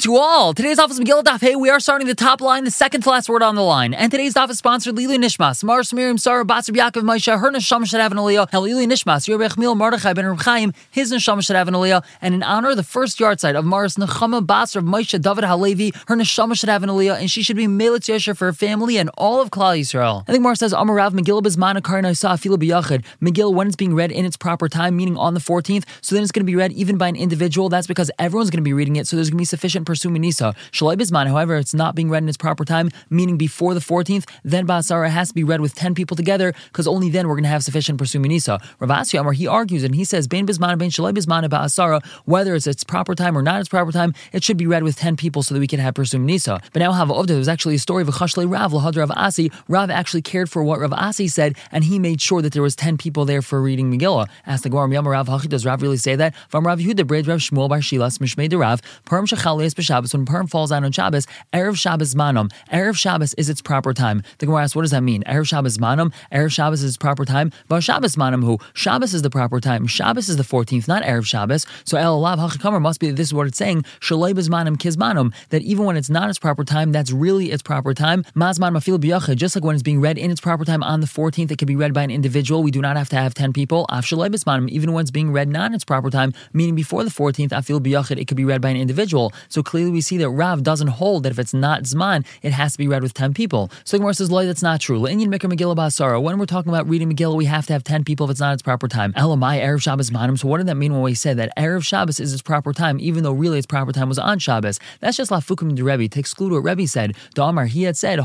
Shalom to all. Today's office Megillah Daf Hey, we are starting the top line, the second to last word on the line. And today's daf is sponsored Lili Nishmas, Mars Miriam Sarah Batsar Yaakov Maisha, her neshama should have an aliyah. And Lili Nishmas, Yerbe Chmil Mordechai ben Chaim, his neshama should have an aliyah. And in honor of the first yahrzeit of Mars Nechama Batsar of Maisha David Halevi, her neshama should have an aliyah, and she should be Melitz Yesher for her family and all of Klal Yisrael. I think Mars says Amar Rav Megillah Bizman Akarna Isa Fila B'Yachid. Megillah when it's being read in its proper time, meaning on the 14th. So then it's going to be read even by an individual. That's because everyone's going to be reading it. So there's going to be sufficient pirsum nisa. Shalai Bisman, however, it's not being read in its proper time, meaning before the 14th, then Basara has to be read with 10 people together, because only then we're going to have sufficient pirsum nisa. Rav Asi Amar, he argues and he says, Bain Bisman, Bain Shalai Bisman, Basara, whether it's its proper time or not its proper time, it should be read with 10 people so that we can have pirsum nisa. But now, have Ovda, there's actually a story of a Chashle Rav, Lahad Rav Asi. Rav actually cared for what Rav Asi said, and he made sure that there was 10 people there for reading Megillah. Asked the Gemara, Rav Hachi, does Rav really say that? From Rav Yehuda, Braid Rav Shmuel Bar Shilas, Mishmei Rav, Purim B'Shabbos, when Purim falls out on Shabbos, Erev Shabbos Manam. Erev Shabbos is its proper time. The Gemara asks, what does that mean? Erev Shabbos Manam? Erev Shabbos is its proper time. But Shabbos Manam who? Shabbos is the proper time. Shabbos is the 14th, not Erev Shabbos. So El Alav Hachikamer must be this is what it's saying. Shalei Manam Kizmanam. That even when it's not its proper time, that's really its proper time. Mazman Mafil B'Yachid. Just like when it's being read in its proper time on the 14th, it can be read by an individual. We do not have to have 10 people. Af Shalei Manam. Even when it's being read not in its proper time, meaning before the 14th, Afil B'Yachid, it could be read by an individual. So clearly we see that Rav doesn't hold that if it's not Zman, it has to be read with 10 people. So Gemara says, Loy, that's not true. Indian Mikra Megillah Basara. When we're talking about reading Megillah, we have to have 10 people if it's not its proper time. Elamai, Erev Shabbos Manim. So what did that mean when we said that Erev Shabbos is its proper time, even though really its proper time was on Shabbos? That's just Lafukim de Rebbe, to exclude what Rebbe said. Damar, he had said,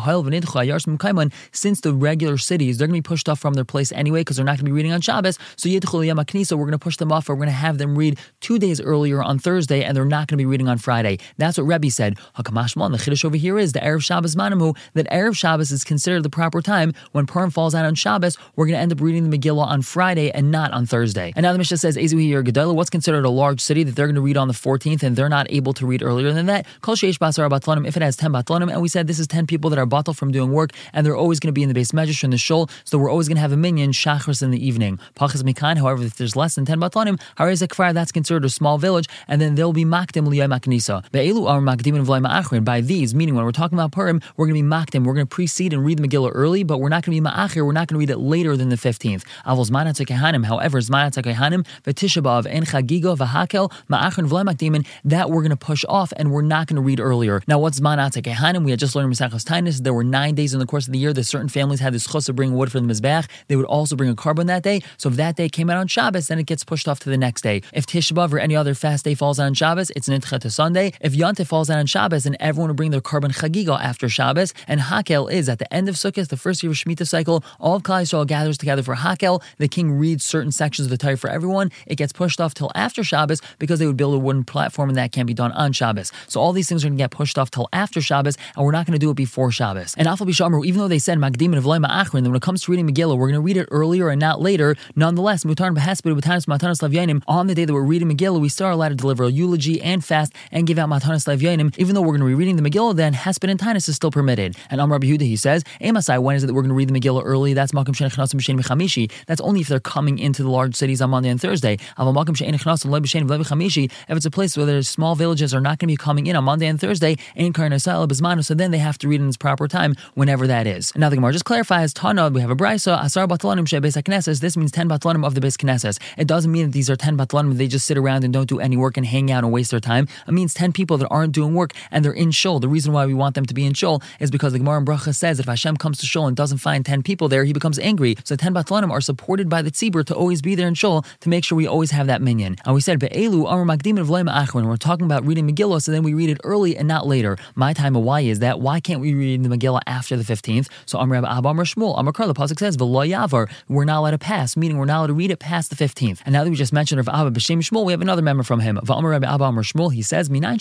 since the regular cities, they're going to be pushed off from their place anyway because they're not going to be reading on Shabbos. So Yidchul Yom we're going to push them off, or we're going to have them read two days earlier on Thursday, and they're not going to be reading on Friday. That's what Rebbe said. Hakamashmal, the Chiddush over here is the Erev Shabbos Manamu, that Erev Shabbos is considered the proper time. When Purim falls out on Shabbos, we're going to end up reading the Megillah on Friday and not on Thursday. And now the Mishnah says, Ezuhi or Gedolah, what's considered a large city that they're going to read on the 14th and they're not able to read earlier than that? Kol Sheish Basar Batlanim, if it has 10 Batlanim, and we said this is 10 people that are bottled from doing work and they're always going to be in the base measure in the shul, so we're always going to have a minyan, Shachris in the evening. Pachas Mikan, however, if there's less than 10 Batlanim, Harizakfar, that's considered a small village, and then they'll be Makdim Liyay Maknisa. By these, meaning when we're talking about Purim, we're going to be Makdim, we're going to precede and read the Megillah early, but we're not going to be Ma'achir, we're not going to read it later than the 15th. Avos Manat Kehanim, however, Zmanat Kehanim, V'Tishabav, and Chagigo, V'Hakel, Ma'achrin Vlay that we're going to push off and we're not going to read earlier. Now, what's Manat Kehanim? We had just learned Masachos Tainus, there were nine days in the course of the year that certain families had this chus of bringing wood for the Mizbach. They would also bring a karban that day. So if that day came out on Shabbos, then it gets pushed off to the next day. If Tisha or any other fast day falls on Shabbos, it's Nitcha to Sunday. If Yontif falls out on Shabbos, then everyone will bring their karban Chagiga after Shabbos. And Hakel is at the end of Sukkot, the first year of Shemitah cycle, all of Klal Yisrael gathers together for Hakel. The king reads certain sections of the Torah for everyone. It gets pushed off till after Shabbos because they would build a wooden platform and that can't be done on Shabbos. So all these things are going to get pushed off till after Shabbos, and we're not going to do it before Shabbos. And Afal Bishamru, even though they said Magdim and Vloim Achrin, that when it comes to reading Megillah, we're going to read it earlier and not later. Nonetheless, Mutar Behesped Batanis Matanis Lavyanim, on the day that we're reading Megillah, we still are allowed to deliver a eulogy and fast and give out Matanis Lavyanim, even though we're going to be reading the Megillah, then Hesped and Tanis is still permitted. And Amr Yehuda, he says, Amasai, when is it that we're going to read the Megillah early? That's Malkim Shenechnasim B'Shen B'Chamishi. That's only if they're coming into the large cities on Monday and Thursday. Aval Malkim Shenechnasim B'Shen B'Chamishi. If it's a place where there's small villages are not going to be coming in on Monday and Thursday, Ein Karnasal B'Zmanu, so then they have to read in its proper time, whenever that is. And now the Gemara just clarifies, Tana, we have a brisa, Asar Batlanim Shebes Knesses. This means 10 Batlanim of the Beis Knesses. It doesn't mean that these are 10 Batlanim, they just sit around and don't do any work and hang out and waste their time. It means 10 people that aren't doing work and they're in shul. The reason why we want them to be in shul is because the Gemara in Bracha says that if Hashem comes to shul and doesn't find 10 people there, he becomes angry. So 10 Batlanim are supported by the tzibur to always be there in shul to make sure we always have that minyan. And we said, Be'elu Amr Magdim and. We're talking about reading Megillah, so then we read it early and not later. My time of why is that? Why can't we read the Megillah after the 15th? So Amr Abba Amr Shmuel, Amr Kar, the Pasuk says, Yavar. We're not allowed to pass, meaning we're not allowed to read it past the 15th. And now that we just mentioned of Abba B'Shem Shmuel, we have another member from him. V'Amr Rabbi Abba Amr Shmuel, he says, Minan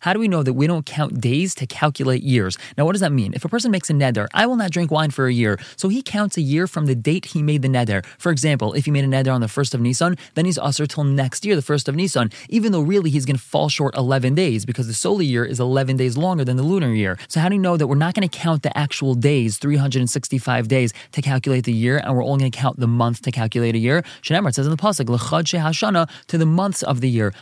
How do we know that we don't count days to calculate years? Now, what does that mean? If a person makes a neder, I will not drink wine for a year. So he counts a year from the date he made the neder. For example, if he made a neder on the 1st of Nisan, then he's usher till next year, the 1st of Nisan, even though really he's going to fall short 11 days because the solar year is 11 days longer than the lunar year. So how do you know that we're not going to count the actual days, 365 days, to calculate the year, and we're only going to count the month to calculate a year? Shemar says in the pasuk, to the months of the year.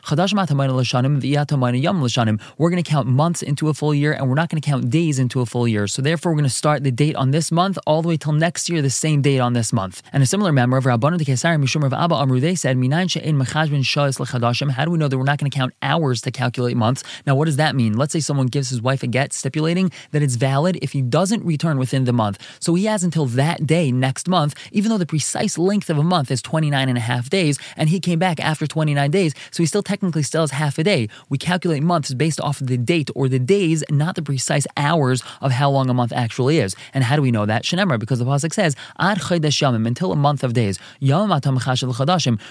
We're going to count months into a full year, and we're not going to count days into a full year. So therefore, we're going to start the date on this month all the way till next year, the same date on this month. And a similar member of Rabbanu de Kesar Mishum of Abba Amru, they said, How do we know that we're not going to count hours to calculate months? Now, what does that mean? Let's say someone gives his wife a get stipulating that it's valid if he doesn't return within the month. So he has until that day next month, even though the precise length of a month is 29 and a half days, and he came back after 29 days, so he still technically still has half a day. We calculate months based off of the date or the days, not the precise hours of how long a month actually is. And how do we know that? Shenemar, because the pasuk says ad yamim until a month of days.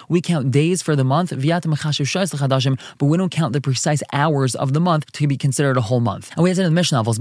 We count days for the month, but we don't count the precise hours of the month to be considered a whole month. And we have said in the Mishnah novels,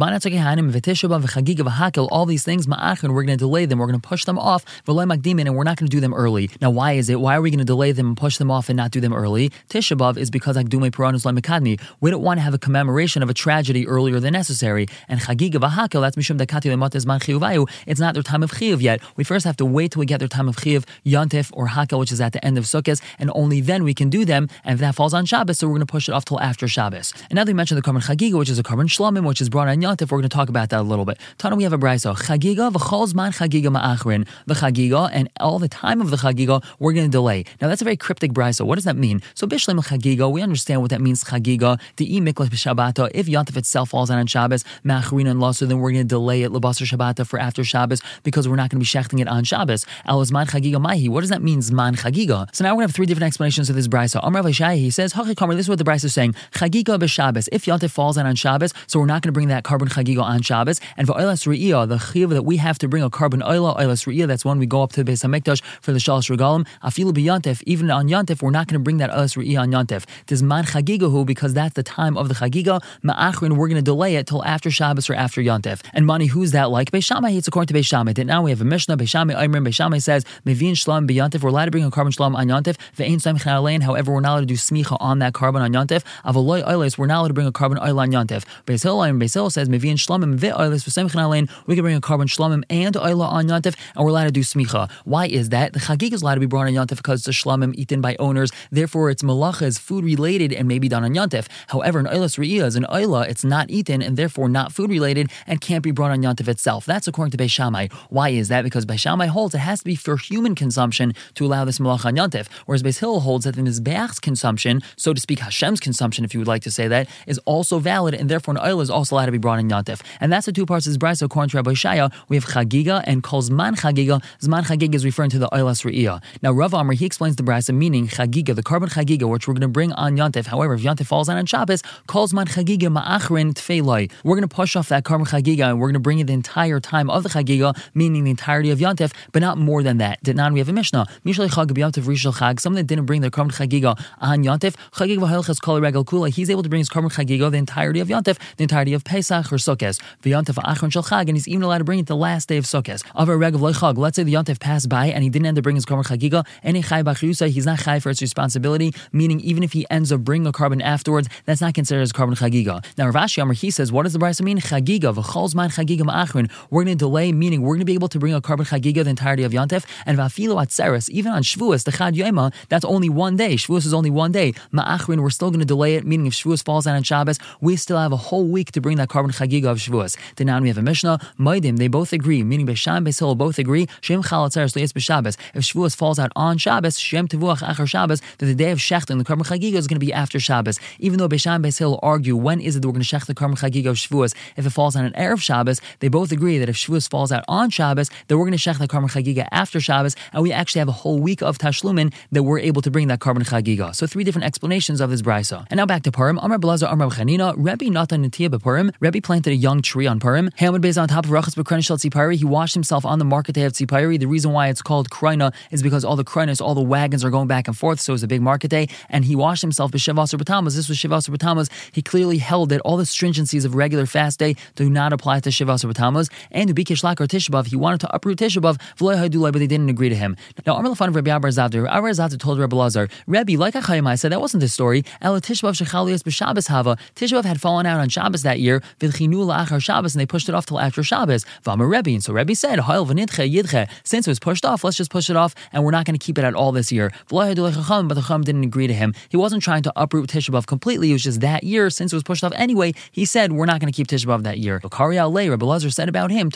all these things, we're going to delay them, we're going to push them off, and we're not going to do them early. Now, why is it? Why are we going to delay them and push them off and not do them early? Tisha is because Akdume Puran Mikadmi. We don't want to have a commemoration of a tragedy earlier than necessary. And Chagiga V'Hakel, that's Mishum Dakati Lemat Man Chiyuvayu. It's not their time of Chiyuv yet. We first have to wait till we get their time of Chiyuv, Yontif or Hakel, which is at the end of Sukkot, and only then we can do them. And if that falls on Shabbos, so we're going to push it off till after Shabbos. And now they mentioned the Karban Chagiga, which is a Karban Shlomim, which is brought on Yontif. We're going to talk about that a little bit. Tana, we have a brayso. Chagiga v'chol man chagiga ma'achrin. The chagiga and all the time of the chagiga, we're going to delay. Now that's a very cryptic brayso. What does that mean? So bishlim chagiga, we understand what that means. Chagiga, the e miklas b'shabbata. If Yontif itself falls out on Shabbos, ma'achrin and so then we're going to delay it lebasar shabbata for after Shabbos because we're not going to be shechting it on Shabbos. Al chagiga mahi. What does that mean? Zman chagiga. So now we're going to have three different explanations of this brayso. Amar Shai, he says, Hachi This is what the brayso is saying. Chagiga b'Shabbos. If Yontif falls on on Shabbos, so we're not going to bring that karban chagiga on Shabbos. And for oilas the chiv that we have to bring a karban oila, oilas re'iyah, that's when we go up to the Beis Hamikdash for the shalosh regalim. Afilu b'yantef, even on Yantef, we're not going to bring that oilas re'iyah on Yantef. This man chagigahu, because that's the time of the chagiga, ma'achrin, we're going to delay it till after Shabbos or after Yantef. And money, who's that like? Beishamai, it's according to Beishamai. That now we have a Mishnah, Beishamai, Imrim, Beishamai says, Mevin shlam b'yantef, we're allowed to bring a karban shlam on Yantef, ve'ein sam however, we're not allowed to do smicha on that karban on Yantef. Avaloy oilas, we're not allowed to bring a karban oil on Yantef. Beis Hillel Beis says, Mevin shlamim ve'oilas v'semchan alein, we can bring a karban shlamim and oila on Yantef, and we're allowed to do smicha. Why is that? The chagig is allowed to be brought on Yantef because it's a eaten by owners, therefore its malacha is food related and may on Yantef. However, an oilas re'iyah is an oila, it's not eaten and therefore not food related and can't be brought on Yantef itself. That's according to Beis Shammai. Why is that? Because Beis Shammai holds it has to be for human consumption to allow this malacha on Yantef, whereas Beis Hillel holds that the Mizbeach's consumption, so to speak, Hashem's consumption, if you would like to say that, is also valid, and therefore an oil is also allowed to be brought in Yontif. And that's the two parts of this. So according to Rabbi Shaya, we have Chagiga and Kol Zman Chagiga. Zman Chagiga is referring to the oilas re'iyah. Now Rav Amr, he explains the bride, meaning Chagiga, the karban Chagiga, which we're going to bring on Yontif. However, Yontif falls on on Shabbos, calls Zman Chagiga Ma'achrin Tfeiloi. We're going to push off that karban Chagiga and we're going to bring it the entire time of the Chagiga, meaning the entirety of Yontif, but not more than that. Did not we have a Mishnah? Mishlei Chag Yontif Rishal Chag, someone that didn't bring their karban Chagiga on Yontif, Chagiga V'Halchas Kol Regal Kula, he's able to bring his karban Chagiga, the entirety of Yontif, the entirety of Pesach or Sukkot, the Yontif Achron Shel Chag, and he's even allowed to bring it the last day of Sukkot. Of a Regav Chag, let's say the Yontif passed by and he didn't end up bringing his karban Chagiga, any Chai Bachriusa, he's not Chai for its responsibility, meaning even if he ends up bringing a karban afterwards, that's not considered as karban Chagiga. Now Rav Ashi Amar, he says, what does the Brisa mean? Chagiga, V'chol Zman Chagiga Ma'achron. We're going to delay, meaning we're going to be able to bring a karban Chagiga the entirety of Yontif, and Vafilo Atzeres, even on Shavuos, the Chad Yoma, that's only one day. Shavuos is only one day. Ma'achrin, we're still going to delay it, meaning if Shavuos falls out on Shabbos, we still have a whole week to bring that karban chagiga of Shavuos. Then now we have a Mishnah, Maidim, they both agree, meaning Besham Beis both agree, Shem Chalatzeres Leis B'Shabbos. If Shavuos falls out on Shabbos, Shem Tevuach Achar Shabbos, that the day of Shechting, the karban chagiga is going to be after Shabbos. Even though Besham Beis argue when is it that we're going to shech the karban chagiga of Shavuos, if it falls on an Erev Shabbos, they both agree that if Shavuos falls out on Shabbos, then we're going to shech the karban chagiga after Shabbos, and we actually have a whole week of Tashlumin that we're able to bring that karban chagiga. So three different explanations of this brisa. And now back to Purim. Amar Blazer, Amar Chanina, Rebbe Natan Natia Purim. Rebbe planted a young tree on Purim. Hamad based on top of Rachas Bekranish Tzipari. He washed himself on the market day of Tzipari. The reason why it's called Kraina is because all the Krainas, all the wagons are going back and forth, so it's a big market day. And he washed himself b'Shivas This was Shivas B'Tamas. He clearly held that all the stringencies of regular fast day do not apply to Shivas B'Tamas. And to be Kishlak or Tishabav, he wanted to uproot Tishabav, but they didn't agree to him. Now, Lafan of Rabbi Abar Zavdir, Abar Zavdir told Rabbi Lazar, Rabbi, like Achayim, said that wasn't the story. El Tishbav Shechalias b'Shabbos Hava. Tishbav had fallen out on Shabbos that year. V'chinu la'achar Shabbos, and they pushed it off till after Shabbos. V'amar Rebbe, and so Rebbe said, Ha'il v'nitche yidche. Since it was pushed off, let's just push it off, and we're not going to keep it at all this year. But the Chacham didn't agree to him. He wasn't trying to uproot Tisha B'Av completely. It was just that year, since it was pushed off anyway, he said, we're not going to keep Tisha B'Av that year. Kari Alei, Rabbi Lazar said about him,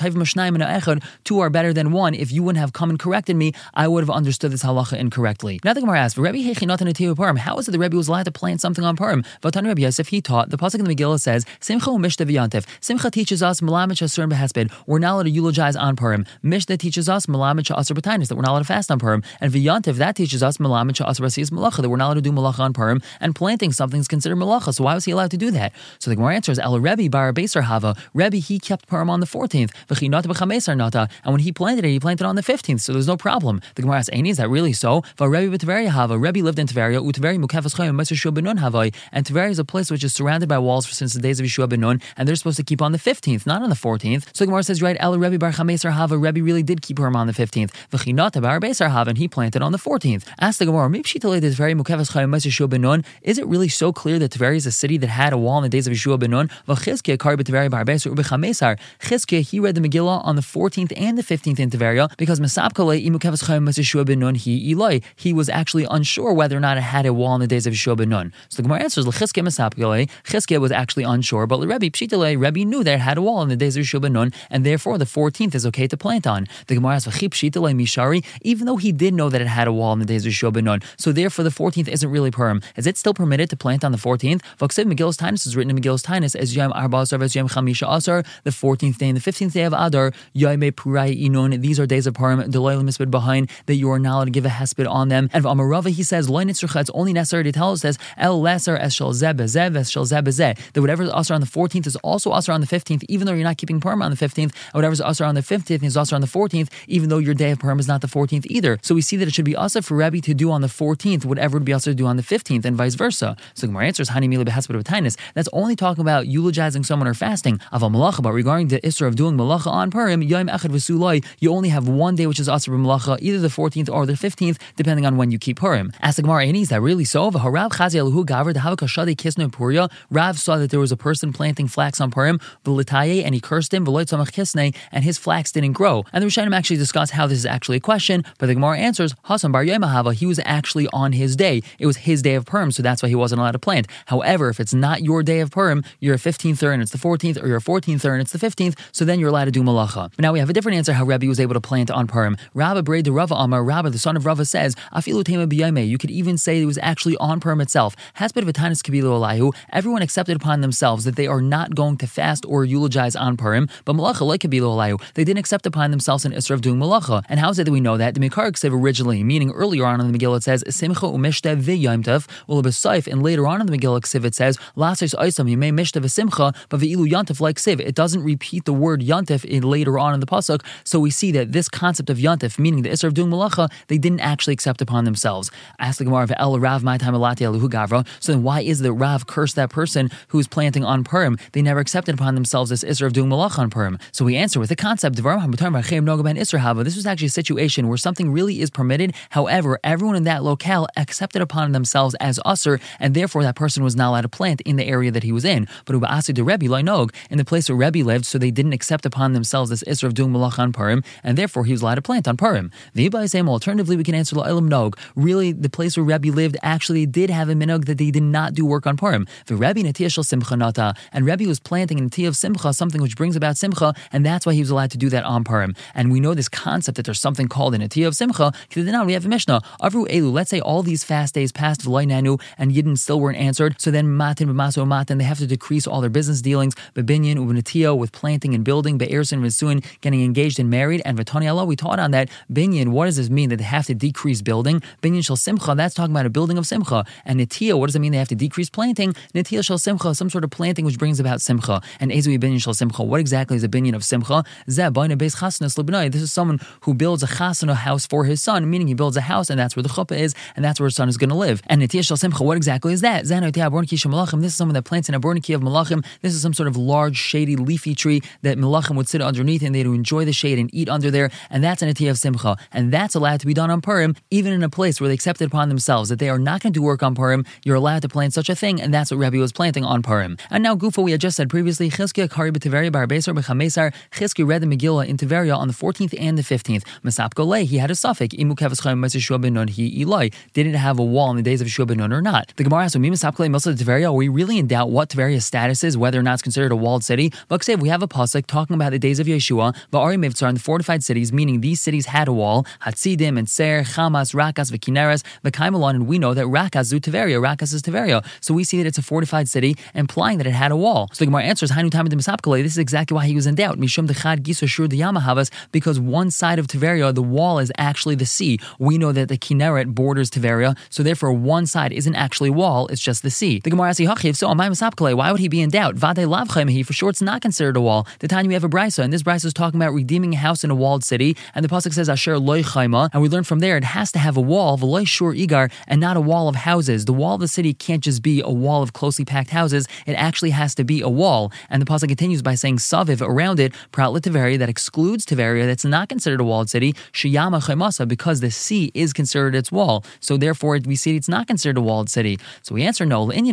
two are better than one. If you wouldn't have come and corrected me, I would have understood this halacha incorrectly. Now the Gemara asks, Rabbi how is it the Rebbe was allowed to plant something on Purim? Vatan Rabbi Yosef, he taught, the Pasuk in the Megillah says, Simcha Mishta Simcha teaches us, Malamich Asurim Behesped, we're not allowed to eulogize on Purim. Mishta teaches us, Malamich Asur that we're not allowed to fast on Purim. And V'yantev, that teaches us, Malamich Asur that we're not allowed to do Malacha on Purim. And planting something is considered Malacha, so why was he allowed to do that? So the Gemara answers, El Rebbe Bar Beser Hava, Rebbe, he kept Purim on the 14th, nata. and when he planted it, he planted it on the 15th, so there's no problem. The Gemara asks, is that really so? Rebbe B'Tveria Hava, Rebbe lived in Tveria, Utveria Mukefas Chayim, Yeshua Benun Havai, and Tveria is a place which is surrounded by walls since the days of Yeshua Benun, and they're supposed to keep on the 15th, not on the 14th. So the Gemara says, right, El Rebbe Bar Chameser Hava, Rebbe really did keep Purim on the 15th. V'chinata Bar Beisar Hava, and he planted on the 14th. Ask the Gemara, told Tveria Mukefas Chayim, Yeshua Benun, is it really so clear that Tveria is a city that had a wall in the days of Yeshua Benun? V'chizkia Kar B'Tveria Bar Beisar Ubechamesar. Chizkia, he read the Megillah on the 14th and the 15th in Tveria because he was actually unsure whether or not it had a wall in the days of Yeshua Benun. So the Gemara answers Lechizkia Masabkale. Chizkia was actually unsure, but Rebbe Pshitale Rebbe knew that it had a wall in the days of Yeshua Benun, and therefore the 14th is okay to plant on. The Gemara asks even though he did know that it had a wall in the days of Yeshua Benun, so therefore the 14th isn't really Purim. Is it still permitted to plant on the 14th? Vaksiv Megillus Tainus is written in Megillus Tainus as Yom Arba Asar, as Yom Chamisha Asar, the 14th day and the 15th day of Adar, Yaime Purai Inun. These are days of Purim, Deloy Mispid behind that you are not allowed to give a hesped on them. And Amarava, he says, Loinitzrucha, it's only necessary to tell us, says, El Lesser Es Shal Zeb Zev Es Shal Zeb That whatever is Asar on the 14th is also Asar on the 15th, even though you're not keeping Purim on the 15th. And whatever is Asar on the 15th is Asar on the 14th, even though your day of Purim is not the 14th either. So we see that it should be Asar for Rabbi to do on the 14th, whatever would be Asar to do on the 15th, and vice versa. So the Gemara answers, Hani Mila That's only talking about eulogizing someone or fasting of a malacha, but regarding the Isra of doing malacha on Purim, Yom Echad V'Sulai, you only have one day which is Asr Malacha, either the 14th or the 15th, depending on when you keep Purim. Ask the Gemara, is that really so? V'harav Chazi Eluhu Gavr Dehavakashade Kisna Puria. Rav saw that there was a person planting flax on Purim, V'litaye, and he cursed him, V'loit Samach Kisne, and his flax didn't grow. And the Rishonim actually discuss how this is actually a question, but the Gemara answers, Hasan Bar Yemahava, he was actually on his day. It was his day of Purim, so that's why he wasn't allowed to plant. However, if it's not your day of Purim, you're a 15th and it's the 14th, or you're a 14th and it's the 15th, so then you're allowed to do malacha. But now we have a different answer how Rabbi was able to plant on Purim. Rabba Braid the Rava Amar, Rabba, the son of Rava, says, Afilu Tema B'yame, you could even say it was actually on Purim itself. Hasbet Vatanis Kabilu Alahu, everyone accepted upon themselves that they are not going to fast or eulogize on Purim, but malacha like Kabilu Alahu, they didn't accept upon themselves an Isra of doing malacha. And how is it that we know that? The Mikar said originally, meaning earlier on in the Megillah it says, Simcha umishte v'yamtav, well, Saif, and later on in the Megillah Ksiv it says, Lasis Oisam, you may mishta v'simcha, but v'ilu yantif like Siv. It doesn't repeat the word yantif in, later on in the pasuk, so we see that this concept of yantif, meaning the isra of doing malacha, they didn't actually accept upon themselves. Ask the Gemara El Rav gavra. So then why is that Rav cursed that person who is planting on Purim? They never accepted upon themselves this isra of doing malacha on Purim. So we answer with the concept this was actually a situation where something really is permitted. However, everyone in that locale accepted upon themselves as usr, and therefore that person was not allowed to plant in the area that he was in. But Uba'asi de Rebbe Loinog, in the place where Rebbe lived, so they didn't accept upon themselves this Isra of doing Malach on Purim, and therefore he was allowed to plant on Purim. The Ibai same alternatively, we can answer La'ilam Nog. Really, the place where Rebbe lived actually did have a minog that they did not do work on Purim. The Rebbe Natiyah Shal Simcha Nata, and Rebbe was planting in Natiyah of Simcha, something which brings about Simcha, and that's why he was allowed to do that on Purim. And we know this concept that there's something called a Natiyah of Simcha, because now we have a Mishnah. Avru Elu, let's say all these fast days passed V'loi Nanu, and Yidden still weren't answered, so then Matin B'maso Matin, they have to decrease all their business dealings, Bebinyan, Ubnatio, with planting and building, Be'ersin, Visuin, getting engaged and married, and Vatani Allah, we taught on that. Binyan, what does this mean that they have to decrease building? Binyan Shal Simcha, that's talking about a building of Simcha. And Natia, what does it mean they have to decrease planting? Natia Shal Simcha, some sort of planting which brings about Simcha. And Ezui Binyan Shal Simcha, what exactly is a Binyan of Simcha? This is someone who builds a chasana house for his son, meaning he builds a house and that's where the chuppah is, and that's where his son is going to live. And Natia Shal Simcha, what exactly is that? This is someone that plants an aborniki of malachim. This is some sort of large, shady, leafy tree that malachim would sit underneath and they'd enjoy the shade and eat under there. And that's an atiyah of simcha. And that's allowed to be done on Purim, even in a place where they accepted upon themselves that they are not going to work on Purim. You're allowed to plant such a thing, and that's what Rabbi was planting on Purim. And now, Gufa, we had just said previously, Chizkiah Kari B'Tiveria Bar Beser B'Chamesar, Chizkiah read the Megillah in Tiveria on the 14th and the 15th. Masap Golei, he had a suffix, Imu Kevas Chayim Meseshua Benon, he Eloi. Did it have a wall in the days of Shua Benon or not? The Gemara asks, Are we really in doubt what Tveria's status is, whether or not it's considered a walled city? But say we have a pasuk talking about the days of Yeshua, but Ba'ari Mivtzar, in the fortified cities, meaning these cities had a wall, Hatzidim and Ser, Chamas, Rakas, Vikineres, Vekaimalon, and we know that Rakas zu Tveria, Rakas is Tveria. So we see that it's a fortified city, implying that it had a wall. So the Gemara answers, Hainu Tamid This is exactly why he was in doubt. Mishum Dechad Gisa Shur the Yamahavas, because one side of Tveria, the wall is actually the sea. We know that the Kinneret borders Tveria, so therefore one side isn't actually wall, it's just the sea. The Gemara asks, "Hachiv? so why would he be in doubt? Vade for sure it's not considered a wall. The time we have a brisa, and this brisa is talking about redeeming a house in a walled city, and the pasuk says Asher loy chayma, and we learn from there it has to have a wall, v'loy shur igar, and not a wall of houses. The wall of the city can't just be a wall of closely packed houses; it actually has to be a wall. And the pasuk continues by saying saviv around it, pratlet Tiveria that excludes Tiveria, that's not considered a walled city, shiyama chaymasa, because the sea is considered its wall. So therefore, we see it's not considered a walled city. So we answer no. In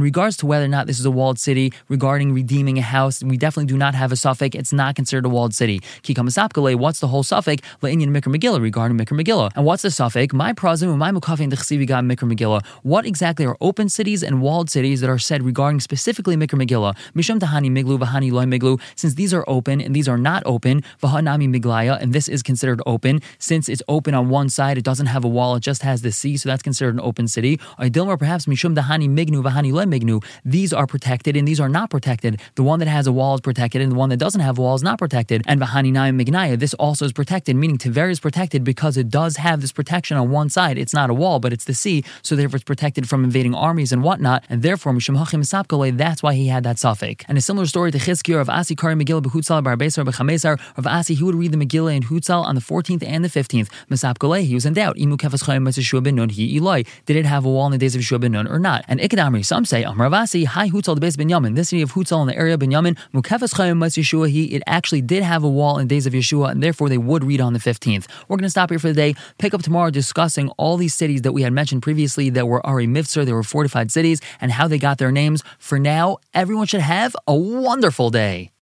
regards to whether or not this is a walled city, regarding redeeming a house, we definitely do not have a suffix. It's not considered a walled city. What's the whole suffix? La'inyan Mikra Megillah regarding Mikra Megillah. And what's the suffix? My prazim, my mukafin Megillah. What exactly are open cities and walled cities that are said regarding specifically Mikra Megillah? Misham Tahani Miglu, Vahani Loy Miglu. Since these are open and these are not open, Vahanami Miglaya, and this is considered open. Since it's open on one side, it doesn't have a wall, it just has the sea, so that's considered an open city. Or perhaps Mishum Dahani Mignu, Vahani Loy Mignu. These are protected and these are not protected. The one that has a wall is protected and the one that doesn't have a wall is not protected. And Vahani Naim Mignaya, this also is protected, meaning Tiver is protected because it does have this protection on one side. It's not a wall, but it's the sea, so therefore it's protected from invading armies and whatnot, and therefore Mishum Hachim Sapkale, that's why he had that suffix. And a similar story to Chizkiah of Asi Kari Megillah Behutzal Bar Besar Bechamesar of Asi, he would read the Megillah in Hutzal on the 14th and the 15th. Masapkale, he was in doubt. Imu Kefas Chayim ben Nun, Eloi. Did it have a wall in the days of Yeshua ben Nun or not? And Ikadamri, some say, Amravasi, Hi Hutzal the base Ben Yamin. This city of Hutzal in the area Ben Yamin, Mukefas Chayim Yeshua, he, it actually did have a wall in the days of Yeshua, and therefore they would read on the 15th. We're going to stop here for the day, pick up tomorrow discussing all these cities that we had mentioned previously that were Ari Mifsar, they were fortified cities, and how they got their names. For now, everyone should have a wonderful day.